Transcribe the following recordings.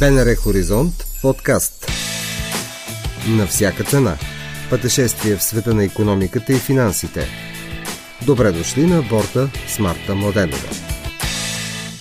БНР Хоризонт подкаст. На всяка цена. Пътешествие в света на економиката и финансите. Добре дошли на борта с Марта Младенова.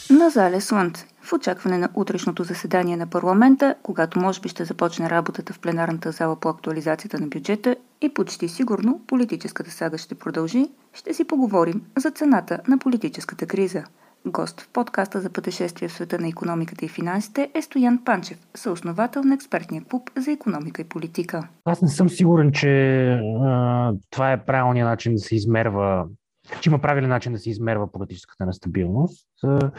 На зале слънце. В очакване на утрешното заседание на парламента, когато може би ще започне работата в пленарната зала по актуализацията на бюджета и почти сигурно политическата сага ще продължи, ще си поговорим за цената на политическата криза – Гост в подкаста за пътешествие в света на економиката и финансите е Стоян Панчев, съосновател на експертния клуб за економика и политика. Аз не съм сигурен, че а, това е правилният начин да се измерва че има правилен начин да се измерва политическата нестабилност а,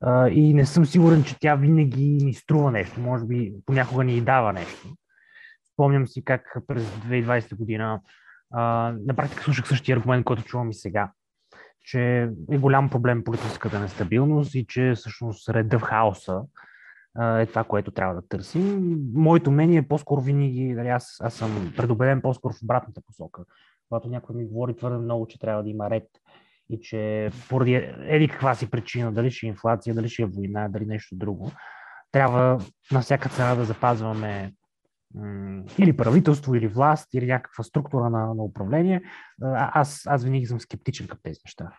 а, и не съм сигурен, че тя винаги ни струва нещо, може би понякога ни дава нещо. Спомням си как през 2020 година а, на практика слушах същия аргумент, който чувам и сега че е голям проблем политическата нестабилност и че всъщност реда в хаоса е това, което трябва да търсим. Моето мнение е по-скоро винаги, дали аз, аз съм предубеден по-скоро в обратната посока. Когато някой ми говори твърде много, че трябва да има ред и че поради еди каква си причина, дали ще е инфлация, дали ще е война, дали нещо друго, трябва на всяка цена да запазваме или правителство, или власт, или някаква структура на, на управление, аз, аз винаги съм скептичен към тези неща.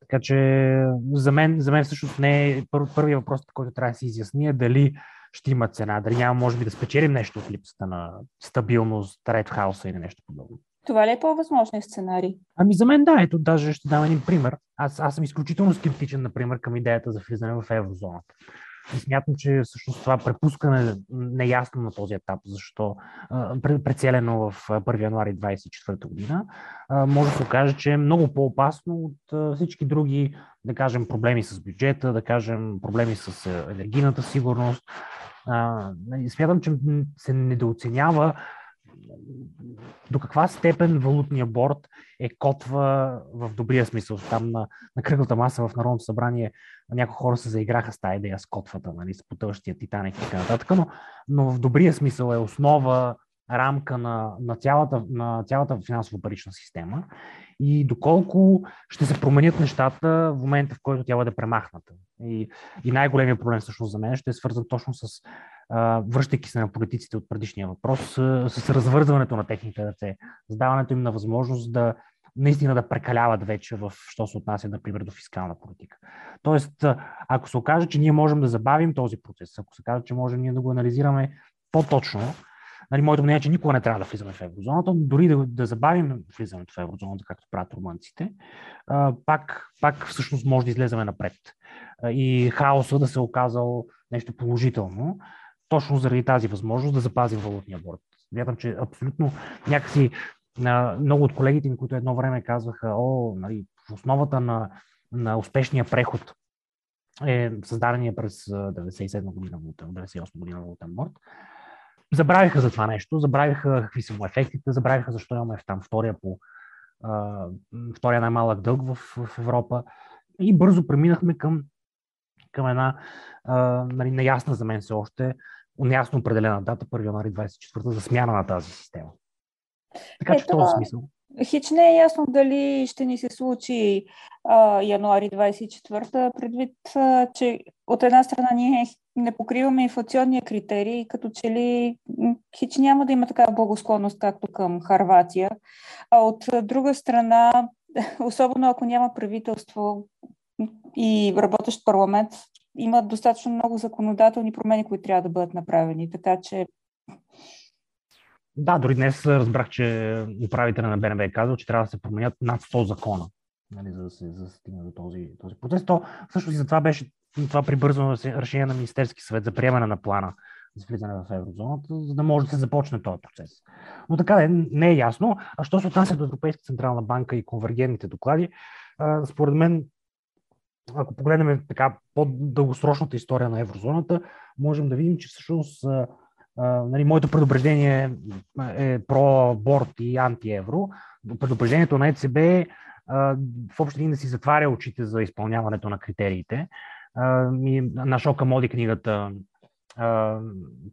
Така че за мен, за мен всъщност не е пър, първият въпрос, който трябва да се изясни е дали ще има цена, дали няма може би да спечелим нещо от липсата на стабилност, ред хаоса или нещо подобно. Това ли е по-възможен сценарий? Ами за мен да, ето даже ще дам един пример. Аз, аз съм изключително скептичен, например, към идеята за влизане в еврозоната. Смятам, че всъщност това препускане неясно на този етап, защо прецелено в 1 януари 2024 година, може да се окаже, че е много по-опасно от всички други, да кажем, проблеми с бюджета, да кажем, проблеми с енергийната сигурност. Смятам, че се недооценява до каква степен валутния борт е котва в добрия смисъл. Там на, на кръглата маса в Народното събрание някои хора се заиграха с тази идея с котвата, нали, с потълщия Титаник и така нататък, но, но в добрия смисъл е основа, рамка на, на, цялата, на цялата финансово-парична система и доколко ще се променят нещата в момента, в който тя бъде премахната. И, и най-големият проблем всъщност за мен ще е свързан точно с връщайки се на политиците от предишния въпрос, с развързването на техните ръце, задаването им на възможност да наистина да прекаляват вече в, що се отнася, например, до фискална политика. Тоест, ако се окаже, че ние можем да забавим този процес, ако се каже, че можем ние да го анализираме по-точно, нали, моето мнение е, че никога не трябва да влизаме в еврозоната, но дори да, да забавим влизането в еврозоната, както правят румънците, пак, пак всъщност може да излеземе напред. И хаоса да се е оказал нещо положително, точно заради тази възможност да запазим валутния борт. Смятам, че абсолютно някакси много от колегите ми, които едно време казваха, о, нали, в основата на, на успешния преход е създадения през 97 година, 98 година валутен борт. Забравиха за това нещо, забравиха какви са му ефектите, забравиха защо имаме там втория по втория най-малък дълг в, в Европа и бързо преминахме към, към една а, нали, неясна за мен все още неясно определена дата, 1 януари 24 за смяна на тази система. Така че в този смисъл. Хич не е ясно дали ще ни се случи а, януари 24, предвид, а, че от една страна ние не покриваме инфлационния критерий, като че ли хич няма да има такава благосклонност, както към Харватия. А от друга страна, особено ако няма правителство и работещ парламент, има достатъчно много законодателни промени, които трябва да бъдат направени. Така че. Да, дори днес разбрах, че управителя на БНБ е казал, че трябва да се променят над 100 закона, нали, за да се за да стигне до този, този процес. То всъщност и за това беше това прибързано решение на Министерски съвет за приемане на плана за влизане в еврозоната, за да може да се започне този процес. Но така е, не е ясно. А що се отнася до Европейска централна банка и конвергентните доклади, според мен ако погледнем така по-дългосрочната история на еврозоната, можем да видим, че всъщност нали, моето предупреждение е про борт и антиевро. Предупреждението на ЕЦБ е в общи да си затваря очите за изпълняването на критериите. На Шока Моди книгата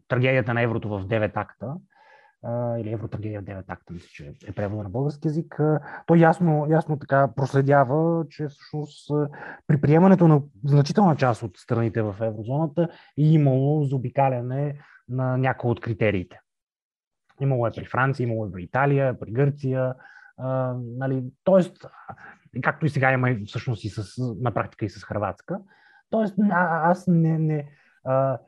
Трагедията на еврото в 9 акта или Евротрагедия 9 акта, мисля, че е превода на български язик, той ясно, ясно така проследява, че всъщност при приемането на значителна част от страните в еврозоната е имало заобикаляне на някои от критериите. Имало е при Франция, имало е при Италия, при Гърция. А, нали, тоест, както и сега има всъщност и с, на практика и с Хрватска. Тоест, а, аз не, не а,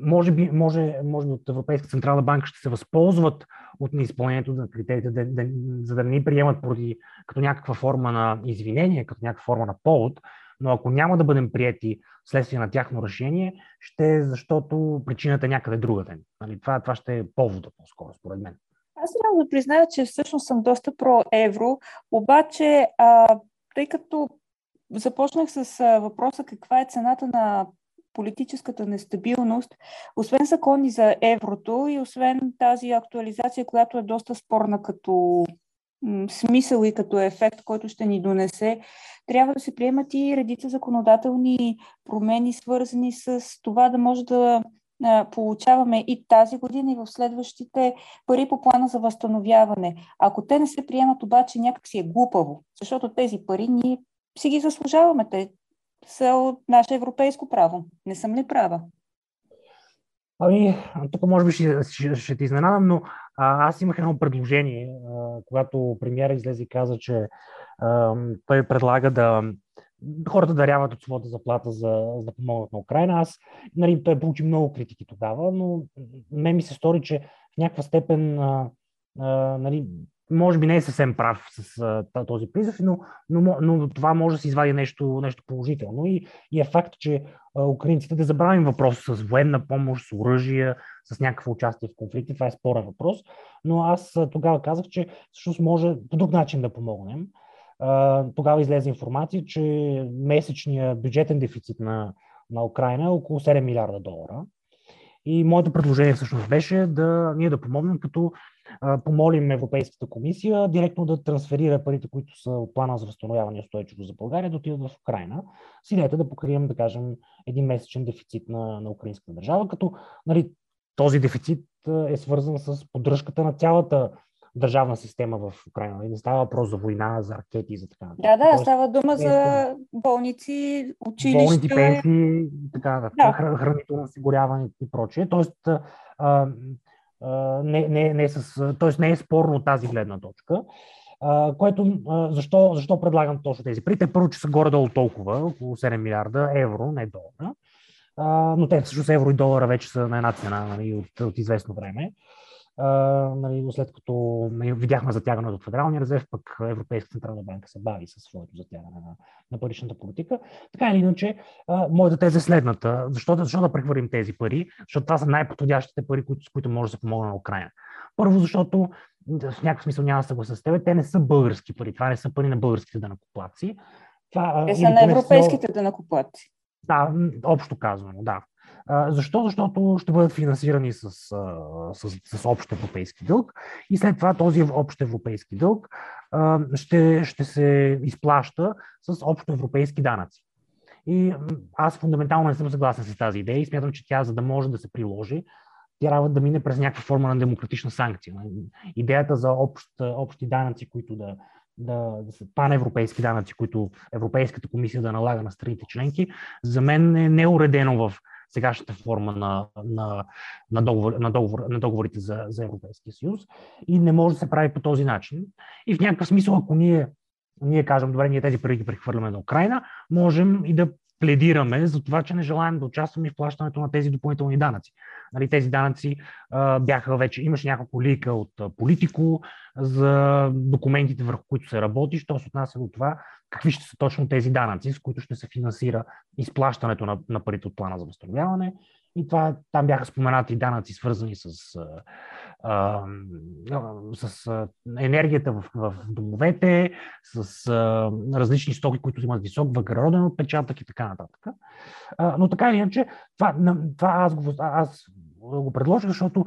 може би, може, може би от Европейска централна банка ще се възползват от неизпълнението на критериите, да, да, за да не ни приемат поради като някаква форма на извинение, като някаква форма на повод, но ако няма да бъдем прияти следствие на тяхно решение, ще е защото причината е някъде другаде. Нали? Това, това ще е повода по-скоро, според мен. Аз трябва да призная, че всъщност съм доста про-евро, обаче а, тъй като започнах с въпроса каква е цената на политическата нестабилност, освен закони за еврото и освен тази актуализация, която е доста спорна като смисъл и като ефект, който ще ни донесе, трябва да се приемат и редица законодателни промени, свързани с това да може да получаваме и тази година, и в следващите пари по плана за възстановяване. Ако те не се приемат, обаче някак си е глупаво, защото тези пари ние си ги заслужаваме. Те са от наше европейско право. Не съм ли права? Ами, тук може би ще, ще, ще те изненадам, но а, аз имах едно предложение, а, когато премиера излезе и каза, че а, той предлага да хората даряват от своята заплата за, за да помогнат на Украина. Аз, нали, той получи много критики тогава, но мен ми се стори, че в някаква степен а, а, нали, може би не е съвсем прав с а, този призив, но, но, но това може да се извади нещо, нещо положително. И, и е факт, че а, украинците да забравим въпрос с военна помощ, с оръжия, с някакво участие в конфликти. Това е спорен въпрос. Но аз а, тогава казах, че всъщност може по друг начин да помогнем. А, тогава излезе информация, че месечният бюджетен дефицит на, на Украина е около 7 милиарда долара. И моето предложение всъщност беше да ние да помогнем, като помолим Европейската комисия директно да трансферира парите, които са от плана за възстановяване и устойчивост за България, да отидат в Украина, с идеята да покрием, да кажем, един месечен дефицит на, на украинската държава, като нали, този дефицит е свързан с поддръжката на цялата държавна система в Украина. Не става въпрос за война, за ракети и за така. Да, да, Тоест, става дума е, за болници, училища. Болници, пенсии, така, да. хранително осигуряване и прочее. Тоест, а, не, не, не, с, т.е. не е спорно от тази гледна точка. Uh, което, uh, защо, защо предлагам точно тези пари? Те първо, че са горе-долу толкова, около 7 милиарда евро, не долара, uh, но те всъщност евро и долара вече са на една цена нали, от, от известно време нали, след като видяхме затягането от Федералния резерв, пък Европейска централна банка се бави със своето затягане на, на паричната политика. Така или иначе, моята теза е следната. Защо, защо да прехвърлим тези пари? Защото това са най-подходящите пари, които, с които може да се помогне на Украина. Първо, защото в някакъв смисъл няма да съгласа с тебе, те не са български пари. Това не са пари на българските данакоплаци. Това, те са на европейските данакоплаци. Да, общо казано, да. Защо? Защото ще бъдат финансирани с, с, с общ европейски дълг и след това този общ европейски дълг ще, ще се изплаща с общо европейски данъци. И аз фундаментално не съм съгласен с тази идея и смятам, че тя, за да може да се приложи, трябва да мине през някаква форма на демократична санкция. Идеята за общ, общи данъци, които да, да, да са паневропейски данъци, които Европейската комисия да налага на страните членки, за мен е неуредено в сегашната форма на, на, на, договор, на, договор, на договорите за, за Европейския съюз и не може да се прави по този начин. И в някакъв смисъл, ако ние, ние кажем, добре, ние тези пари ги прехвърляме на Украина, можем и да пледираме за това, че не желаем да участваме в плащането на тези допълнителни данъци. Нали, тези данъци а, бяха вече, имаше няколко лика от политико за документите, върху които се работи, що се отнася до това какви ще са точно тези данъци, с които ще се финансира изплащането на, на парите от плана за възстановяване. И това, там бяха споменати данъци, свързани с, с а, енергията в, в домовете, с а, различни стоки, които имат висок въглероден отпечатък и така нататък. А, но така или иначе, това, това аз, го, аз го предложих, защото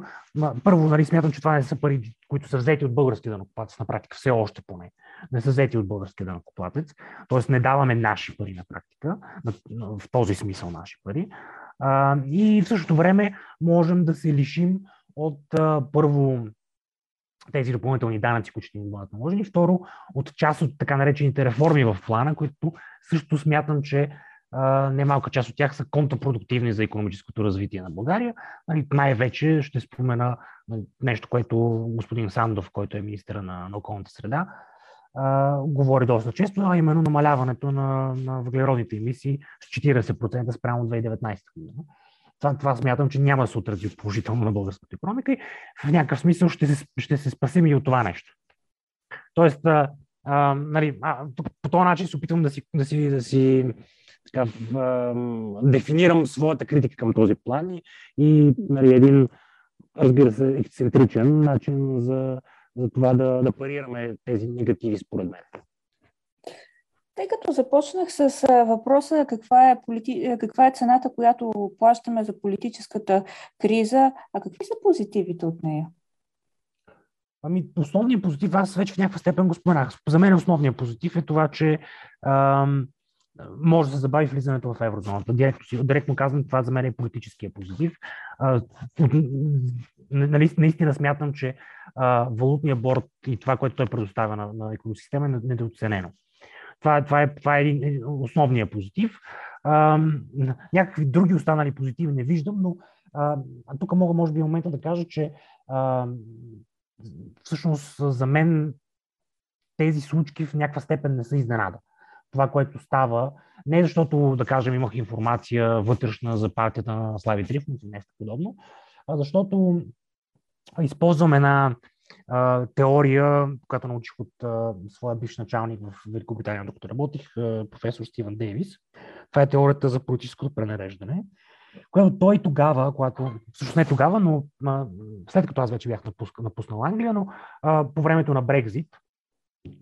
първо нали, смятам, че това не са пари, които са взети от български данокоплатец, на практика все още поне. Не са взети от български данокоплатец, т.е. не даваме наши пари на практика, в този смисъл наши пари. И в същото време можем да се лишим от а, първо тези допълнителни данъци, които ще им бъдат наложени. Второ, от част от така наречените реформи в плана, които също смятам, че немалка част от тях са контрпродуктивни за економическото развитие на България. Нали, най-вече ще спомена нещо, което господин Сандов, който е министър на, на околната среда, а, говори доста често, а именно намаляването на, на въглеродните емисии с 40% спрямо 2019 година. Това, това смятам, че няма да се отрази положително на българската економика и в някакъв смисъл ще се, ще се спасим и от това нещо. Тоест, а, а, нали, а, по този начин се опитвам да си, да си, да си така, а, дефинирам своята критика към този план и, и нали, един, разбира се, ексцентричен начин за, за това да, да парираме тези негативи, според мен. Тъй като започнах с въпроса каква е, полити... каква е цената, която плащаме за политическата криза, а какви са позитивите от нея? Ами, основният позитив, аз вече в някаква степен го споменах. За мен основният позитив е това, че ам, може да се забави влизането в еврозоната. Директно, директно казвам, това за мен е политическия позитив. А, нали, наистина смятам, че а, валутния борт и това, което той предоставя на, на екосистема е недооценено. Това, това, е, това е един основния позитив. А, някакви други останали позитиви не виждам, но а, тук мога, може би, в момента да кажа, че а, всъщност за мен тези случки в някаква степен не са изненада. Това, което става, не защото, да кажем, имах информация вътрешна за партията на Слави Трифонов и нещо подобно, а защото използвам една теория, която научих от а, своя бивш началник в Великобритания, докато работих, а, професор Стивен Дейвис. Това е теорията за политическото пренареждане, която той тогава, когато, всъщност не тогава, но а, след като аз вече бях напуснал, напуснал Англия, но а, по времето на Брекзит,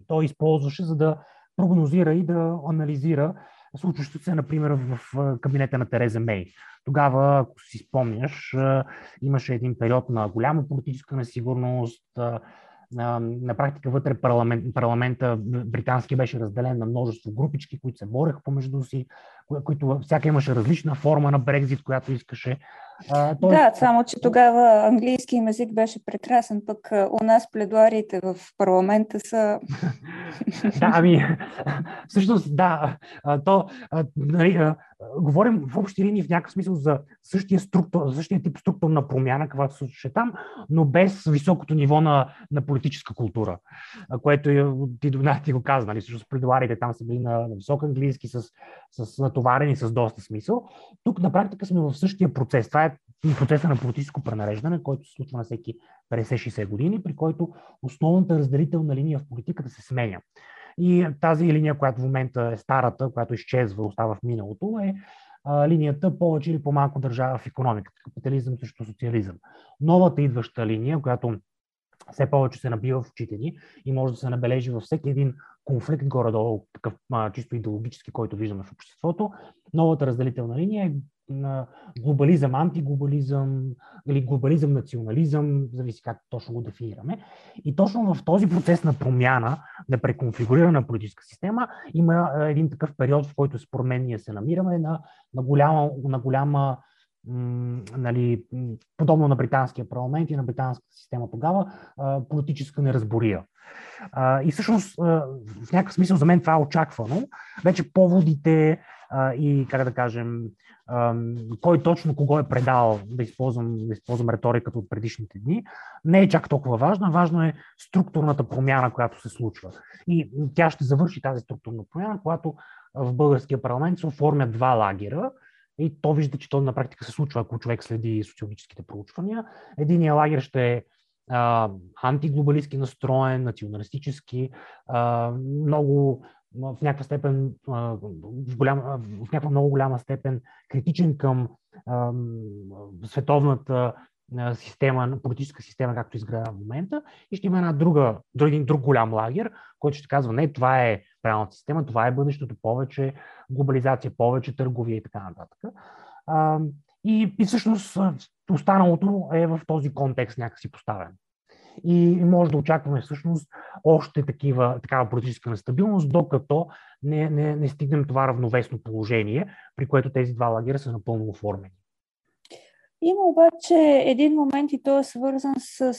той използваше за да прогнозира и да анализира случващото се, например, в кабинета на Тереза Мей. Тогава, ако си спомняш, имаше един период на голяма политическа несигурност, на практика вътре парламент, парламента британски беше разделен на множество групички, които се бореха помежду си, които всяка имаше различна форма на Брекзит, която искаше. А, той... Да, само че тогава английски език беше прекрасен, пък у нас пледуарите в парламента са... да, ами, всъщност, да, то, нали, говорим в общи линии в някакъв смисъл за същия, структур, същия тип структурна промяна, каквато се случваше там, но без високото ниво на, на политическа култура, което е, ти, ти го каза, нали, всъщност пледуарите там са били на, на висок английски, с, с натоварени с доста смисъл. Тук на практика сме в същия процес. Това е процеса на политическо пренареждане, който се случва на всеки 50-60 години, при който основната разделителна линия в политиката се сменя. И тази линия, която в момента е старата, която изчезва, остава в миналото, е линията повече или по-малко държава в економиката. Капитализъм срещу социализъм. Новата идваща линия, която все повече се набива в очите ни и може да се набележи във всеки един конфликт горе-долу, такъв а, чисто идеологически, който виждаме в обществото. Новата разделителна линия е на глобализъм, антиглобализъм или глобализъм, национализъм, зависи как точно го дефинираме. И точно в този процес на промяна, на преконфигурирана политическа система, има един такъв период, в който според мен ние се намираме на, на голяма, на голяма нали, подобно на британския парламент и на британската система тогава, политическа неразбория. И всъщност, в някакъв смисъл за мен това е очаквано. Вече поводите и, как да кажем, кой точно кого е предал, да използвам, да използвам риториката от предишните дни, не е чак толкова важно. Важно е структурната промяна, която се случва. И тя ще завърши тази структурна промяна, когато в българския парламент се оформят два лагера. И то вижда, че то на практика се случва, ако човек следи социологическите проучвания. Единия лагер ще е антиглобалистски настроен, националистически, много в някаква степен, в, голям, в някаква много голяма степен критичен към световната система, политическа система, както изгледа в момента, и ще има една друга, един друг голям лагер, който ще казва, не, това е правилната система, това е бъдещето, повече глобализация, повече търговия и така нататък. И, и всъщност останалото е в този контекст някакси поставен и може да очакваме всъщност още такива, такава политическа нестабилност, докато не, не, не стигнем това равновесно положение, при което тези два лагера са напълно оформени. Има обаче един момент и той е свързан с,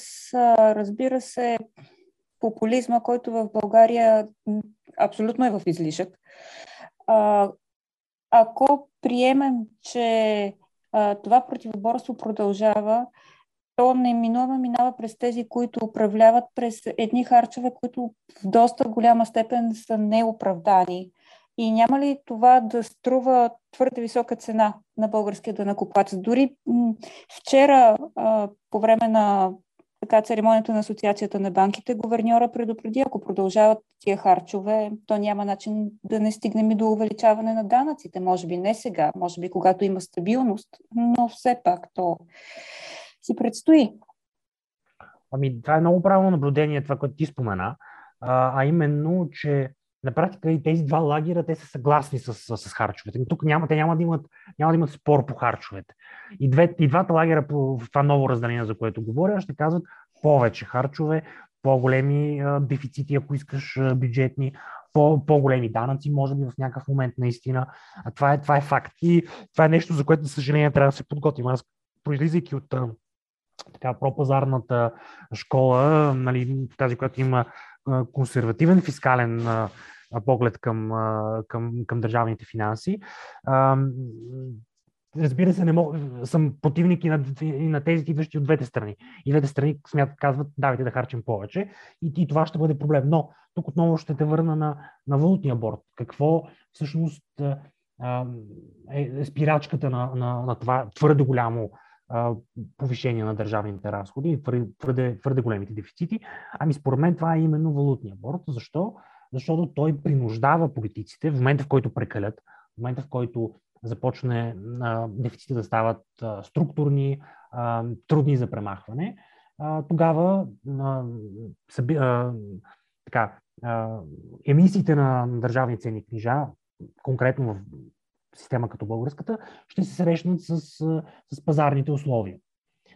разбира се, популизма, който в България абсолютно е в излишък. А, ако приемем, че а, това противоборство продължава, то неминуемо минава през тези, които управляват през едни харчове, които в доста голяма степен са неоправдани. И няма ли това да струва твърде висока цена на българския дънакоплатец? Дори вчера, по време на така церемонията на Асоциацията на банките, говерньора предупреди, ако продължават тия харчове, то няма начин да не стигнем и до увеличаване на данъците. Може би не сега, може би когато има стабилност, но все пак то си предстои. Ами, това е много правилно наблюдение, това, което ти спомена, а, а именно, че на практика и тези два лагера, те са съгласни с, с, с харчовете. Тук няма, те няма да, имат, няма да имат спор по харчовете. И, две, и двата лагера по това ново разделение, за което говоря, ще казват повече харчове, по-големи а, дефицити, ако искаш а, бюджетни, по, по-големи данъци, може би в някакъв момент наистина. А това е, това е факт. И това е нещо, за което, за съжаление, трябва да се подготвим. Аз, произлизайки от така, пропазарната школа, нали, тази, която има консервативен фискален поглед към, към, към държавните финанси. Разбира се, не мог, съм противник и на, и на тези идващи от двете страни. И двете страни смятат, казват, давайте да харчим повече. И, и това ще бъде проблем. Но тук отново ще те върна на, на валутния борт. Какво всъщност е, е спирачката на, на, на това твърде голямо повишение на държавните разходи и твърде, твърде големите дефицити. Ами според мен това е именно валутния борт. Защо? Защото той принуждава политиците в момента, в който прекалят, в момента, в който започне а, да стават структурни, трудни за премахване, тогава така, емисиите на държавни ценни книжа, конкретно в система като българската, ще се срещнат с, с пазарните условия.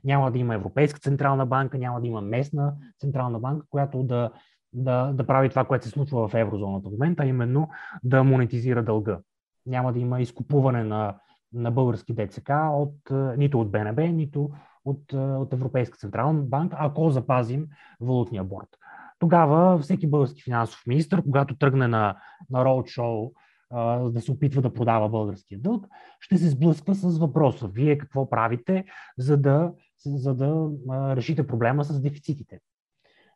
Няма да има Европейска централна банка, няма да има местна централна банка, която да, да, да прави това, което се случва в еврозоната в момента, а именно да монетизира дълга. Няма да има изкупуване на, на български ДЦК от, нито от БНБ, нито от, от Европейска централна банка, ако запазим валутния борт. Тогава всеки български финансов министр, когато тръгне на, на роудшоу да се опитва да продава българския дълг, ще се сблъсква с въпроса. Вие какво правите, за да, за да решите проблема с дефицитите?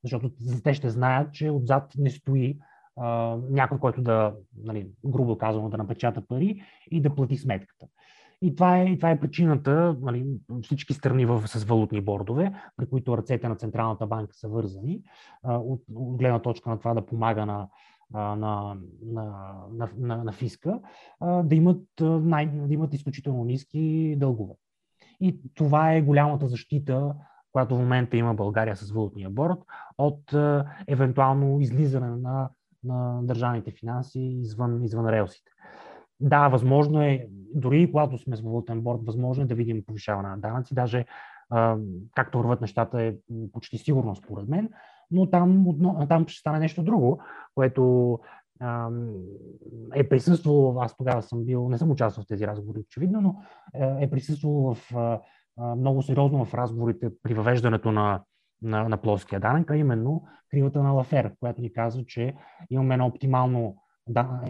Защото те ще знаят, че отзад не стои а, някой, който да, нали, грубо казано, да напечата пари и да плати сметката. И това е, и това е причината, нали, всички страни в, с валутни бордове, при които ръцете на Централната банка са вързани, а, от, от гледна точка на това да помага на, на, на, на, на, на фиска, да имат, най, да имат изключително ниски дългове. И това е голямата защита, която в момента има България с валутния борт, от евентуално излизане на, на държавните финанси извън, извън релсите. Да, възможно е, дори когато сме с валутен борт, възможно е да видим повишаване на данъци, даже както върват нещата е почти сигурно според мен, но там, там ще стане нещо друго, което е присъствало, аз тогава съм бил, не съм участвал в тези разговори, очевидно, но е, е присъствало в, много сериозно в разговорите при въвеждането на, на, на плоския данък, а именно кривата на Лафер, която ни казва, че имаме едно оптимално да,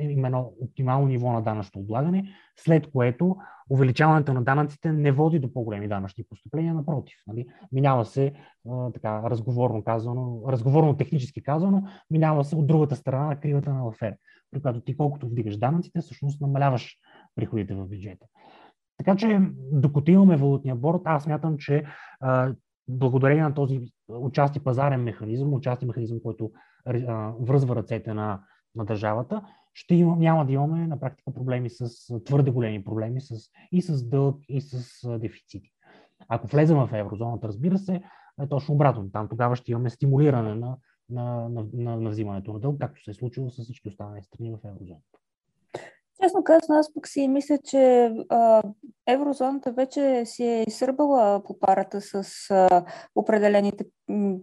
има едно оптимално ниво на данъчно облагане, след което увеличаването на данъците не води до по-големи данъчни поступления, напротив. Нали? Минава се, а, така, разговорно казано, разговорно технически казано, минава се от другата страна на кривата на лафер, при която ти колкото вдигаш данъците, всъщност намаляваш приходите в бюджета. Така че, докато имаме валутния борт, аз мятам, че а, благодарение на този участи пазарен механизъм, участи механизъм, който а, връзва ръцете на на държавата, ще има, няма да имаме на практика проблеми с твърде големи проблеми с, и с дълг, и с дефицити. Ако влезем в еврозоната, разбира се, е точно обратно. Там тогава ще имаме стимулиране на, на, на, на, на взимането на дълг, както се е случило с всички останали страни в еврозоната. Честно казано, аз пък си мисля, че а, еврозоната вече си е изсърбала по парата с а, определените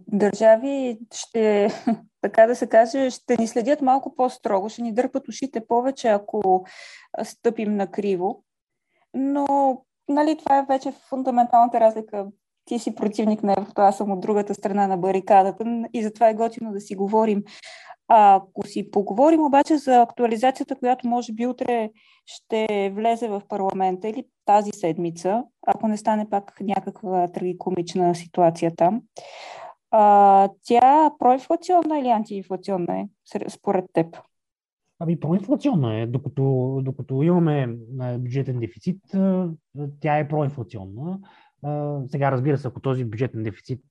държави. Ще, така да се каже, ще ни следят малко по-строго, ще ни дърпат ушите повече, ако стъпим на криво. Но нали, това е вече фундаменталната разлика. Ти си противник на еврото, аз съм от другата страна на барикадата и затова е готино да си говорим. Ако си поговорим обаче за актуализацията, която може би утре ще влезе в парламента или тази седмица, ако не стане пак някаква трагикомична ситуация там, а, тя проинфлационна или антиинфлационна е, според теб? Ами, проинфлационна е. Докато, докато имаме бюджетен дефицит, тя е проинфлационна. Сега, разбира се, ако този бюджетен дефицит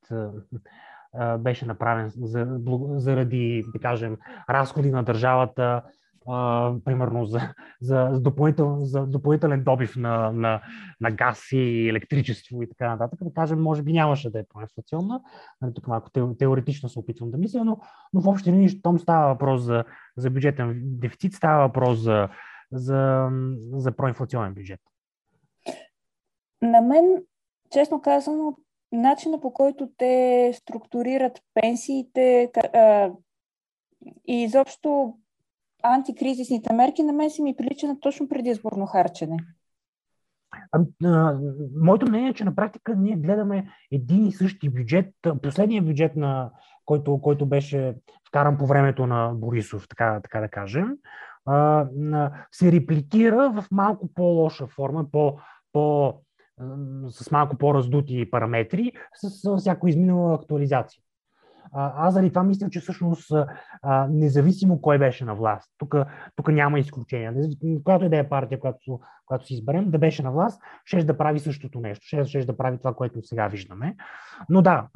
беше направен заради, да кажем, разходи на държавата, примерно за, за, за, допълнител, за допълнителен добив на, на, на газ и електричество и така нататък, да кажем, може би нямаше да е проинфлационна. Нали, тук малко теоретично се опитвам да мисля, но, но в общи линии, щом става въпрос за, за бюджетен дефицит, става въпрос за, за, за проинфлационен бюджет. На мен, честно казано, начина по който те структурират пенсиите и изобщо антикризисните мерки на мен си ми прилича на точно предизборно харчене. А, а, моето мнение е, че на практика ние гледаме един и същи бюджет. Последният бюджет, на, който, който беше вкаран по времето на Борисов, така, така да кажем, а, се репликира в малко по-лоша форма, по, по, с малко по-раздути параметри, с, всяко изминала актуализация. Аз заради това мисля, че всъщност независимо кой беше на власт, тук няма изключение. Която и да е партия, която, която си изберем, да беше на власт, ще да прави същото нещо, ще, да прави това, което сега виждаме. Но да,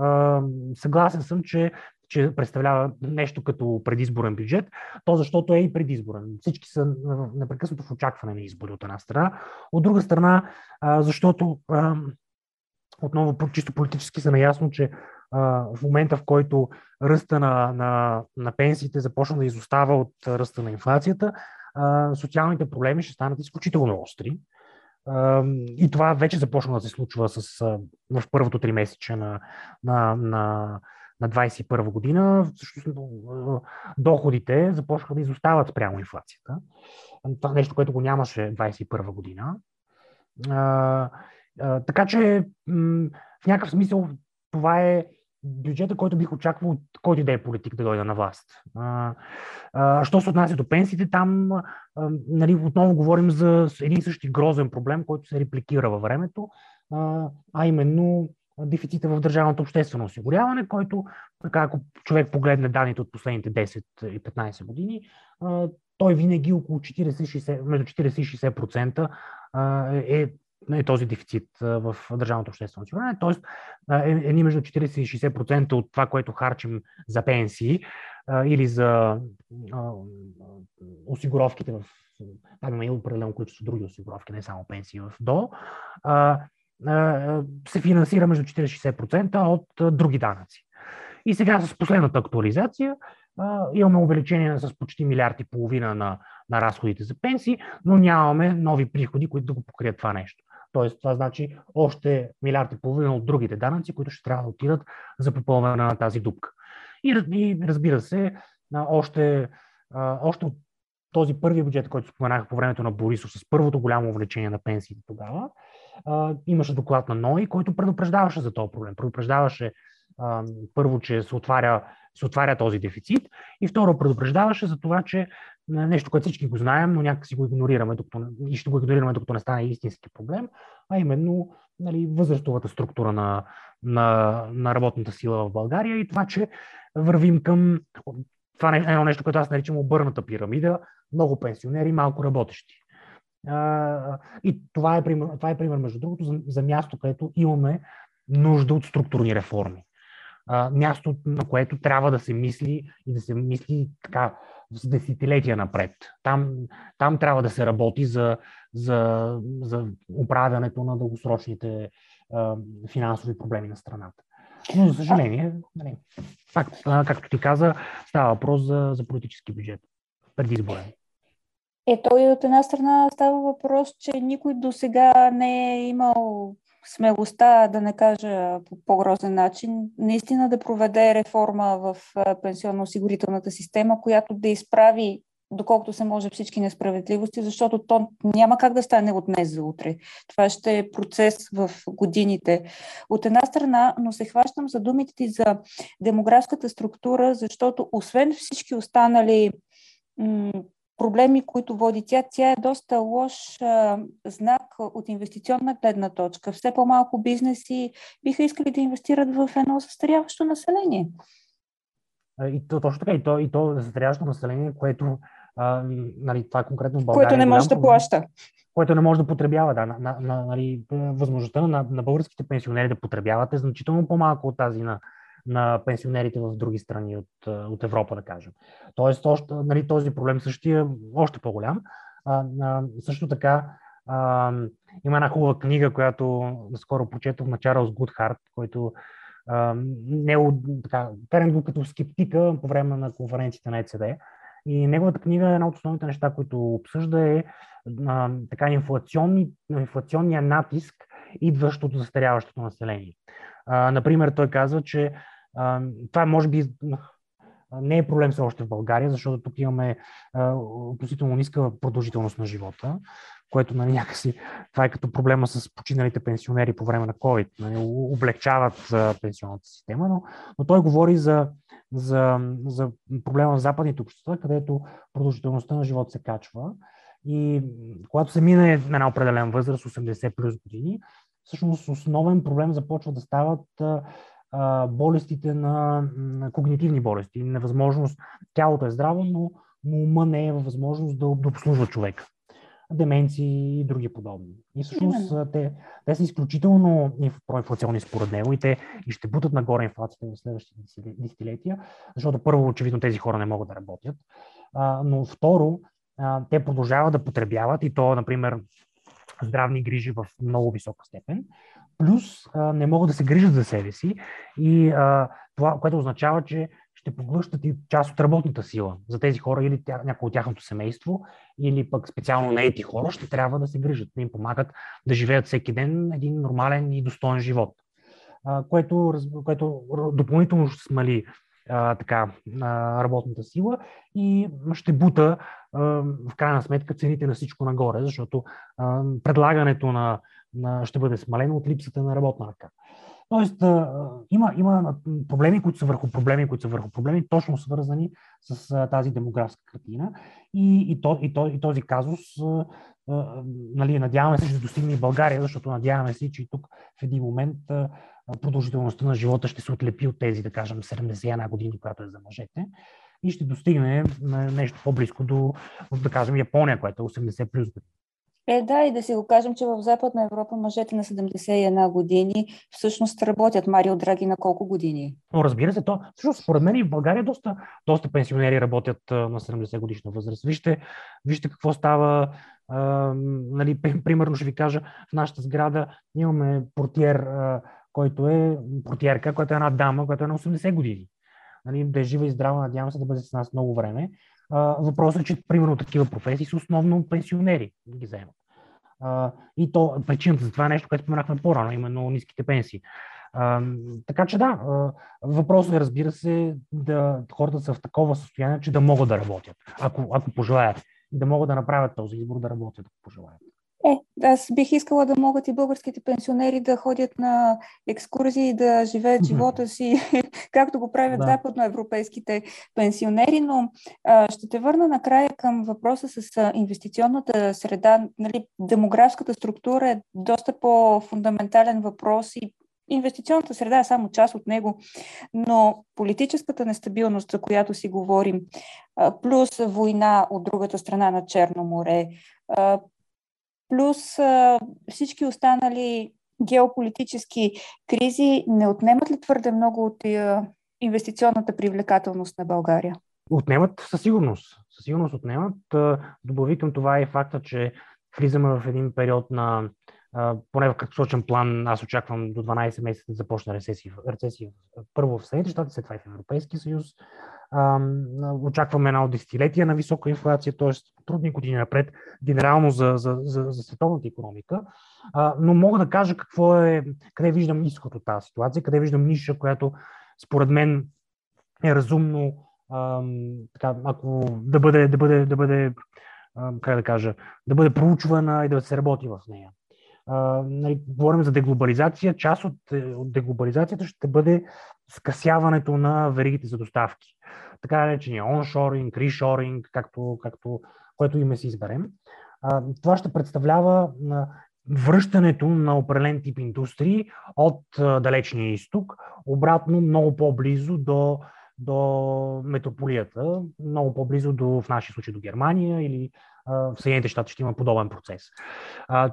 съгласен съм, че че представлява нещо като предизборен бюджет, то защото е и предизборен. Всички са непрекъснато в очакване на избори от една страна. От друга страна, защото отново чисто политически са наясно, че в момента, в който ръста на, на, на пенсиите започна да изостава от ръста на инфлацията, социалните проблеми ще станат изключително остри. И това вече започна да се случва с, в първото три месече на, на, на, на 2021 година. Всъщност, доходите започнаха да изостават спрямо инфлацията. Това е нещо, което го нямаше 2021 година. така че, в някакъв смисъл, това е бюджета, който бих очаквал от който и да е политик да дойде на власт. А, а, що се отнася до пенсиите, там а, нали, отново говорим за един същи грозен проблем, който се репликира във времето, а, а именно дефицита в държавното обществено осигуряване, който, така ако човек погледне данните от последните 10 и 15 години, той винаги около 40-60, между 40 и 60% е е този дефицит в държавното обществено осигуряване. Тоест, едни между 40 и 60% от това, което харчим за пенсии или за осигуровките в. Там има и определено количество други осигуровки, не само пенсии в ДО, се финансира между 40 60% от други данъци. И сега с последната актуализация имаме увеличение с почти милиард и половина на, на разходите за пенсии, но нямаме нови приходи, които да го покрият това нещо. Тоест, това значи още милиард и половина от другите данъци, които ще трябва да отидат за попълване на тази дупка. И, и разбира се, още, още от този първи бюджет, който споменах по времето на Борисов, с първото голямо увлечение на пенсиите тогава, имаше доклад на НОИ, който предупреждаваше за този проблем. Предупреждаваше първо, че се отваря, се отваря този дефицит и второ предупреждаваше за това, че нещо, което всички го знаем, но някак си го игнорираме докато, и ще го игнорираме докато не стане истински проблем, а именно нали, възрастовата структура на, на, на работната сила в България и това, че вървим към това е едно нещо, което аз наричам обърната пирамида, много пенсионери, малко работещи. И това е пример, това е пример между другото, за, за място, където имаме нужда от структурни реформи. Място, на което трябва да се мисли и да се мисли така с десетилетия напред. Там, там трябва да се работи за, за, за управянето на дългосрочните финансови проблеми на страната. Но, за съжаление, нали, както ти каза, става въпрос за, за политически бюджет предизборен. Ето и от една страна става въпрос, че никой до сега не е имал смелостта, да не кажа по по-грозен начин, наистина да проведе реформа в пенсионно-осигурителната система, която да изправи доколкото се може всички несправедливости, защото то няма как да стане от днес за утре. Това ще е процес в годините. От една страна, но се хващам за думите ти за демографската структура, защото освен всички останали проблеми, които води тя, тя е доста лош а, знак от инвестиционна гледна точка. Все по-малко бизнеси биха искали да инвестират в едно застаряващо население. И то, точно така, и то, и то застаряващо население, което а, нали, това е конкретно в България. Което не може да плаща. Което не може да потребява, да. На, на, на, нали, възможността на, на българските пенсионери да потребяват е значително по-малко от тази на, на пенсионерите в други страни от, от Европа, да кажем. Тоест, още, нали, този проблем също е още по-голям. А, а, също така, а, има една хубава книга, която скоро прочетох на Чарлз Гудхарт, който а, не така, терен като скептика по време на конференцията на ЕЦД. И неговата книга е една от основните неща, които обсъжда е а, така инфлационни, инфлационния натиск, идващ от застаряващото население. А, например, той казва, че а, това може би не е проблем все още в България, защото тук имаме относително ниска продължителност на живота, което нали, някакси това е като проблема с починалите пенсионери по време на COVID. Нали, облегчават пенсионната система, но, но той говори за, за, за проблема в западните общества, където продължителността на живот се качва. И когато се мине на една определен възраст, 80 плюс години, всъщност основен проблем започва да стават болестите на, на когнитивни болести. Невъзможност, тялото е здраво, но, но ума не е възможност да, да обслужва човека. Деменции и други подобни. И всъщност те, те са изключително проинфлационни според него и те и ще бутат нагоре инфлацията в следващите десетилетия, защото първо, очевидно, тези хора не могат да работят, а, но второ, а, те продължават да потребяват и то, например, здравни грижи в много висока степен, плюс а, не могат да се грижат за себе си и а, това, което означава, че ще поглъщат и част от работната сила за тези хора или тя, някой от тяхното семейство, или пък специално на ети хора ще трябва да се грижат, да им помагат да живеят всеки ден един нормален и достоен живот, а, което, което допълнително ще смали а, така, а, работната сила и ще бута а, в крайна сметка цените на всичко нагоре, защото а, предлагането на, на, ще бъде смалено от липсата на работна ръка. Тоест, а, има, има проблеми, които са върху проблеми, които са върху проблеми, точно свързани с а, тази демографска картина. И, и, то, и, то, и този казус, а, нали, надяваме се, да достигне и България, защото надяваме се, че и тук в един момент а, продължителността на живота ще се отлепи от тези, да кажем, 71 години, която е за мъжете и ще достигне нещо по-близко до, да кажем, Япония, която е 80 плюс години. Е, да, и да си го кажем, че в Западна Европа мъжете на 71 години всъщност работят. Марио Драги на колко години? Но разбира се, то, всъщност, според мен и в България доста, доста пенсионери работят на 70 годишна възраст. Вижте, вижте какво става. А, нали, примерно ще ви кажа, в нашата сграда имаме портиер, а, който е портиерка, която е една дама, която е на 80 години. Нали, да е жива и здрава, надявам се да бъде с нас много време. Въпросът е, че примерно такива професии са основно пенсионери ги вземат. И то причината за това е нещо, което споменахме по-рано, именно ниските пенсии. Така че да, въпросът е, разбира се, да хората са в такова състояние, че да могат да работят, ако, ако пожелаят. И да могат да направят този избор да работят, ако пожелаят. Е, аз бих искала да могат и българските пенсионери да ходят на екскурзии и да живеят живота си, както го правят да. западноевропейските пенсионери, но а, ще те върна накрая към въпроса с а, инвестиционната среда. Нали, демографската структура е доста по-фундаментален въпрос и инвестиционната среда е само част от него, но политическата нестабилност, за която си говорим, плюс война от другата страна на Черно море, плюс всички останали геополитически кризи не отнемат ли твърде много от инвестиционната привлекателност на България? Отнемат със сигурност. Със сигурност отнемат. Добави към това е факта, че влизаме в един период на поне в краткосрочен план, аз очаквам до 12 месеца да започне рецесия, рецесия първо в Съединените щати, след това и в Европейския съюз. Очакваме едно десетилетие на висока инфлация, т.е. трудни години напред, генерално за, за, за, за световната економика. Но мога да кажа какво е, къде виждам изход от тази ситуация, къде виждам ниша, която според мен е разумно така, ако да бъде, да бъде, да бъде как да кажа, да бъде проучвана и да се работи в нея. Нали, говорим за деглобализация. Част от, от деглобализацията ще бъде скъсяването на веригите за доставки. Така наречения оншоринг, ришоринг, както, както, което име си изберем. Това ще представлява връщането на определен тип индустрии от далечния изток, обратно много по-близо до, до метрополията, много по-близо до, в нашия случай, до Германия или в Съединените щати ще има подобен процес.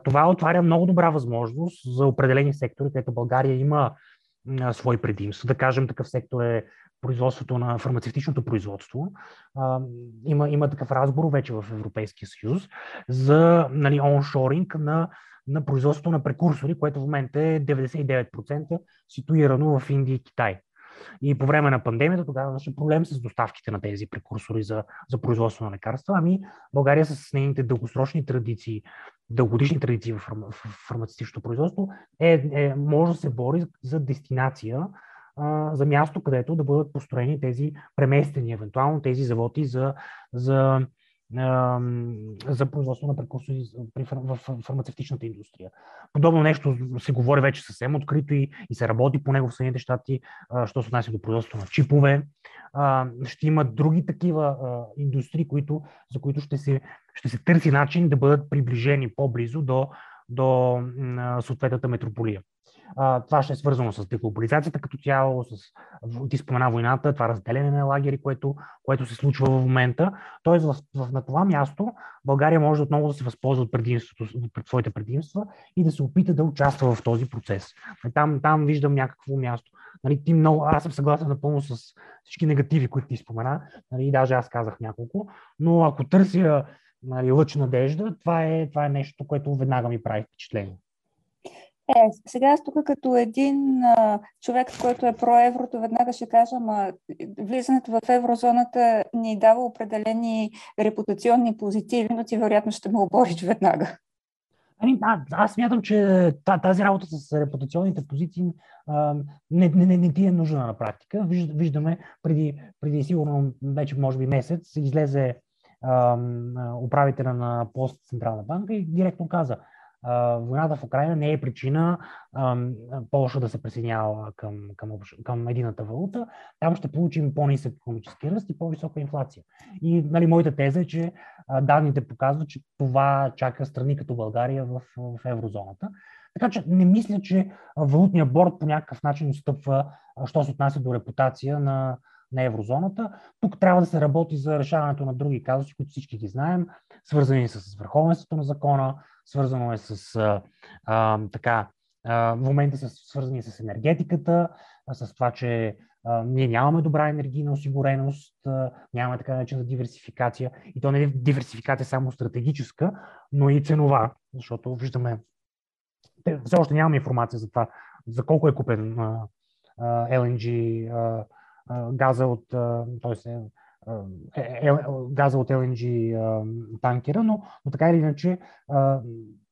Това отваря много добра възможност за определени сектори, където България има свои предимства. Да кажем, такъв сектор е производството на фармацевтичното производство. има, има такъв разговор вече в Европейския съюз за нали, оншоринг на на производството на прекурсори, което в момента е 99% ситуирано в Индия и Китай. И по време на пандемията тогава имаше проблем с доставките на тези прекурсори за, за производство на лекарства. Ами България с нейните дългосрочни традиции, дългогодишни традиции в, фарма, в фармацевтичното производство е, е, може да се бори за дестинация, за място, където да бъдат построени тези преместени, евентуално тези заводи за, за за производство на прекурсори в фармацевтичната индустрия. Подобно нещо се говори вече съвсем открито и, и се работи по него в Съединените щати, що се отнася до производство на чипове. Ще има други такива индустрии, които, за които ще се, ще се търси начин да бъдат приближени по-близо до, до съответната метрополия. Това ще е свързано с деглобализацията като цяло, с, ти спомена войната, това разделяне на лагери, което, което се случва в момента. Тоест, в, в, на това място България може отново да се възползва от, от своите предимства и да се опита да участва в този процес. Там, там виждам някакво място. Нали, ти много, аз съм съгласен напълно с всички негативи, които ти спомена, нали, даже аз казах няколко, но ако търся нали, лъч надежда, това е, това е нещо, което веднага ми прави впечатление. Е, сега аз тук като един а, човек, който е про еврото, веднага ще кажа, ама влизането в еврозоната ни дава определени репутационни позитиви, но ти вероятно ще ме обориш веднага. Ами, а, аз смятам, че тази работа с репутационните позиции а, не, не, не, не ти е нужна на практика. Виждаме преди, преди сигурно вече може би месец излезе управителя на Пост Централна банка и директно каза – войната в Украина не е причина Польша да се присъединява към, към, към едината валута. Там ще получим по-нисък економически ръст и по-висока инфлация. И нали, моята теза е, че данните показват, че това чака страни като България в, в еврозоната. Така че не мисля, че валутния борт по някакъв начин стъпва, що се отнася до репутация на, на еврозоната. Тук трябва да се работи за решаването на други казуси, които всички ги знаем, свързани с върховенството на закона, свързано е с а, а, така, а, в момента са свързани с енергетиката, а, с това, че а, ние нямаме добра енергийна осигуреност, а, нямаме така наречена диверсификация. И то не е диверсификация само стратегическа, но и ценова, защото виждаме, все още нямаме информация за това, за колко е купен а, а, LNG а, газа от, т.е. Е, е, е, газа от LNG танкера, но, но така или иначе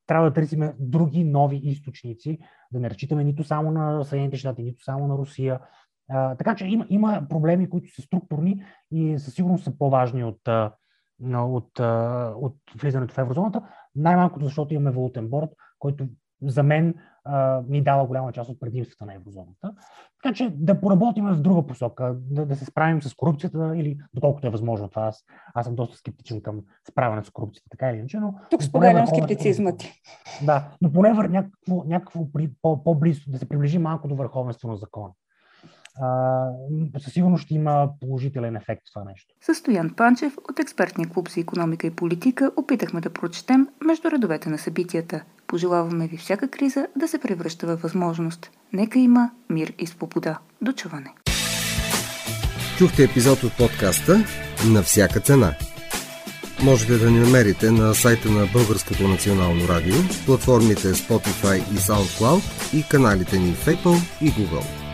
трябва да търсим други нови източници, да не разчитаме нито само на Съединените щати, нито само на Русия. А, така че има, има проблеми, които са структурни и със сигурност са по-важни от, от, от, влизането в еврозоната. Най-малкото, защото имаме валутен борт, който за мен а, ни дава голяма част от предимствата на еврозоната. Така че да поработим в друга посока, да, да се справим с корупцията или доколкото е възможно това. Аз, аз съм доста скептичен към справяне с корупцията, така или иначе. Но, Тук споделям скептицизма ти. Да, но поне вър, някакво, някакво при, по, по-близо, да се приближи малко до върховенство на закона. със сигурност ще има положителен ефект това нещо. Състоян Панчев от експертния клуб за економика и политика опитахме да прочетем между редовете на събитията – Пожелаваме ви всяка криза да се превръща във възможност. Нека има мир и свобода. До чуване! Чухте епизод от подкаста На всяка цена. Можете да ни намерите на сайта на Българското национално радио, платформите Spotify и SoundCloud и каналите ни в Apple и Google.